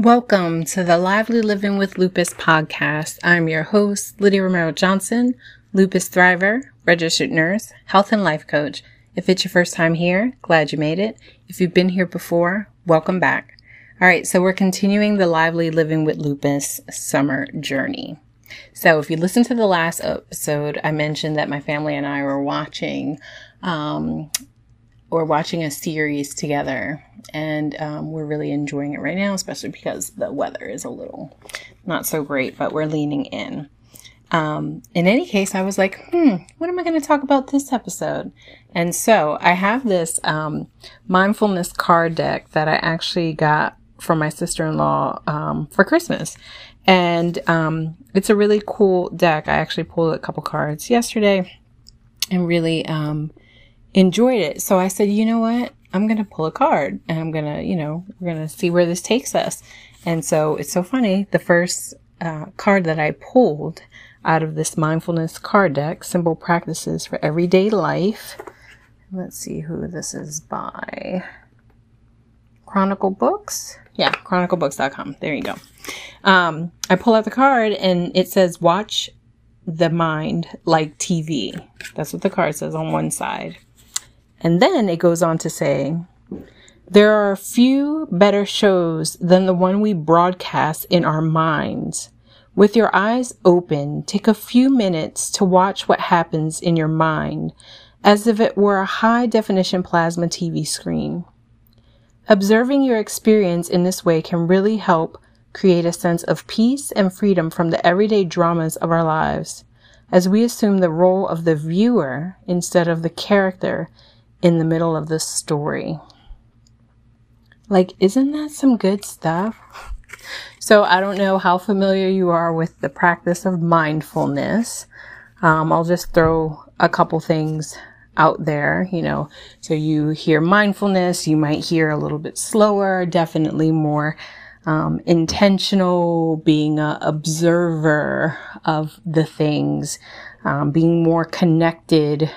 Welcome to the Lively Living with Lupus podcast. I'm your host, Lydia Romero Johnson, lupus thriver, registered nurse, health and life coach. If it's your first time here, glad you made it. If you've been here before, welcome back. All right, so we're continuing the Lively Living with Lupus summer journey. So if you listen to the last episode, I mentioned that my family and I were watching um, we're watching a series together and um, we're really enjoying it right now, especially because the weather is a little not so great, but we're leaning in. Um, in any case, I was like, hmm, what am I going to talk about this episode? And so I have this um, mindfulness card deck that I actually got from my sister in law um, for Christmas. And um, it's a really cool deck. I actually pulled a couple cards yesterday and really um, enjoyed it. So I said, you know what? I'm going to pull a card and I'm going to, you know, we're going to see where this takes us. And so it's so funny. The first uh, card that I pulled out of this mindfulness card deck, Simple Practices for Everyday Life. Let's see who this is by. Chronicle Books. Yeah, chroniclebooks.com. There you go. Um, I pull out the card and it says, Watch the mind like TV. That's what the card says on one side. And then it goes on to say, there are few better shows than the one we broadcast in our minds. With your eyes open, take a few minutes to watch what happens in your mind as if it were a high definition plasma TV screen. Observing your experience in this way can really help create a sense of peace and freedom from the everyday dramas of our lives as we assume the role of the viewer instead of the character in the middle of the story. Like, isn't that some good stuff? So, I don't know how familiar you are with the practice of mindfulness. Um, I'll just throw a couple things out there, you know. So, you hear mindfulness, you might hear a little bit slower, definitely more um, intentional, being an observer of the things, um, being more connected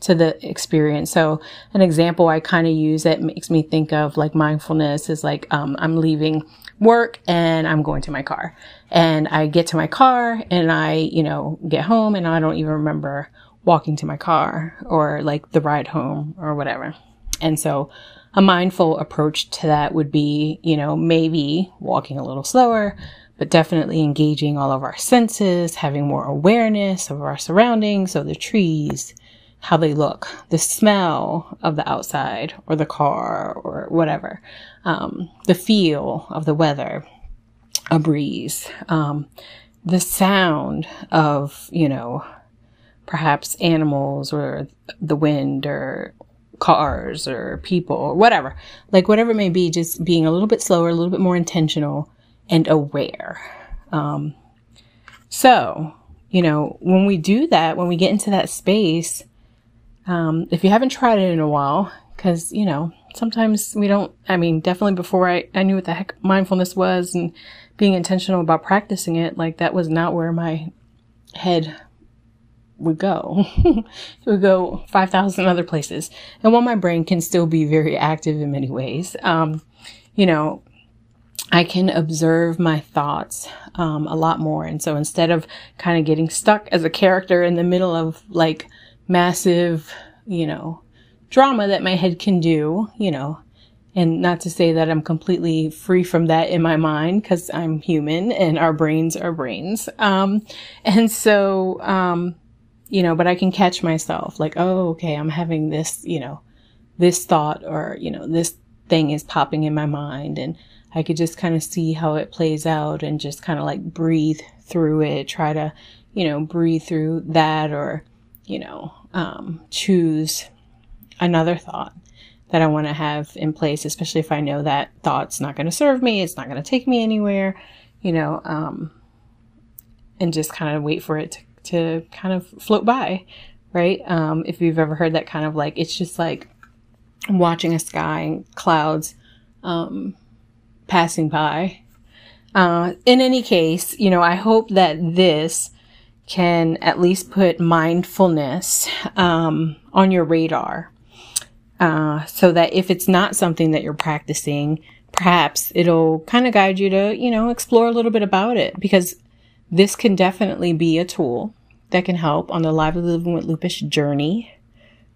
to the experience. So an example I kind of use that makes me think of like mindfulness is like, um, I'm leaving work and I'm going to my car and I get to my car and I, you know, get home and I don't even remember walking to my car or like the ride home or whatever. And so a mindful approach to that would be, you know, maybe walking a little slower, but definitely engaging all of our senses, having more awareness of our surroundings, so the trees, how they look, the smell of the outside or the car or whatever, um, the feel of the weather, a breeze, um, the sound of, you know, perhaps animals or the wind or cars or people or whatever, like whatever it may be, just being a little bit slower, a little bit more intentional and aware. Um, so, you know, when we do that, when we get into that space, um, if you haven't tried it in a while, because, you know, sometimes we don't, I mean, definitely before I, I knew what the heck mindfulness was and being intentional about practicing it, like that was not where my head would go. it would go 5,000 other places. And while my brain can still be very active in many ways, um, you know, I can observe my thoughts um, a lot more. And so instead of kind of getting stuck as a character in the middle of like massive, you know, drama that my head can do, you know, and not to say that I'm completely free from that in my mind because I'm human and our brains are brains. Um, and so, um, you know, but I can catch myself like, oh, okay, I'm having this, you know, this thought or, you know, this thing is popping in my mind and I could just kind of see how it plays out and just kind of like breathe through it, try to, you know, breathe through that or, you know, um, choose another thought that I want to have in place, especially if I know that thought's not going to serve me, it's not going to take me anywhere, you know, um, and just kind of wait for it to, to kind of float by, right? Um, if you've ever heard that kind of like, it's just like watching a sky and clouds, um, passing by. Uh, in any case, you know, I hope that this can at least put mindfulness um, on your radar uh, so that if it's not something that you're practicing, perhaps it'll kind of guide you to, you know, explore a little bit about it because this can definitely be a tool that can help on the Lively Living with Lupus journey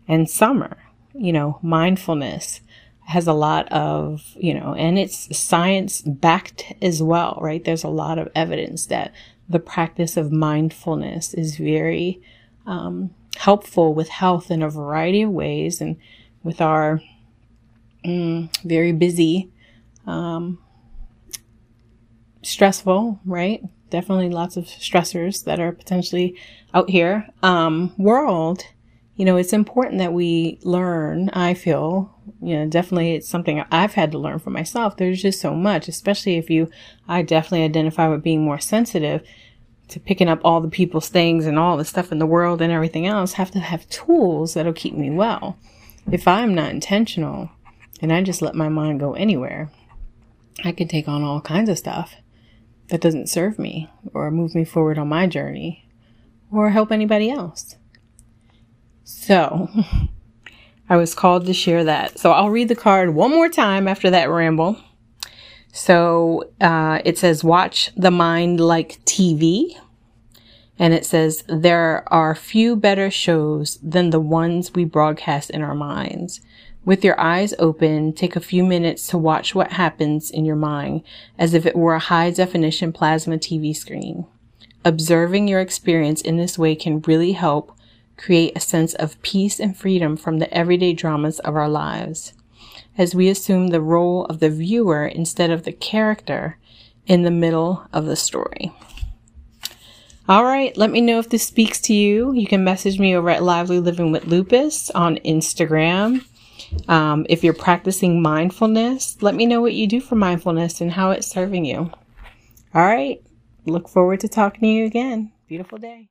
and summer. You know, mindfulness has a lot of, you know, and it's science backed as well, right? There's a lot of evidence that the practice of mindfulness is very um, helpful with health in a variety of ways and with our mm, very busy, um, stressful, right? Definitely lots of stressors that are potentially out here. Um, world, you know, it's important that we learn, I feel, you know, definitely it's something I've had to learn for myself. There's just so much, especially if you, I definitely identify with being more sensitive to picking up all the people's things and all the stuff in the world and everything else, have to have tools that'll keep me well. If I'm not intentional and I just let my mind go anywhere, I can take on all kinds of stuff that doesn't serve me or move me forward on my journey or help anybody else. So, I was called to share that. So, I'll read the card one more time after that ramble. So, uh, it says, Watch the mind like TV. And it says, There are few better shows than the ones we broadcast in our minds. With your eyes open, take a few minutes to watch what happens in your mind as if it were a high definition plasma TV screen. Observing your experience in this way can really help create a sense of peace and freedom from the everyday dramas of our lives. As we assume the role of the viewer instead of the character in the middle of the story. All right, let me know if this speaks to you. You can message me over at Lively Living with Lupus on Instagram. Um, if you're practicing mindfulness, let me know what you do for mindfulness and how it's serving you. All right. Look forward to talking to you again. Beautiful day.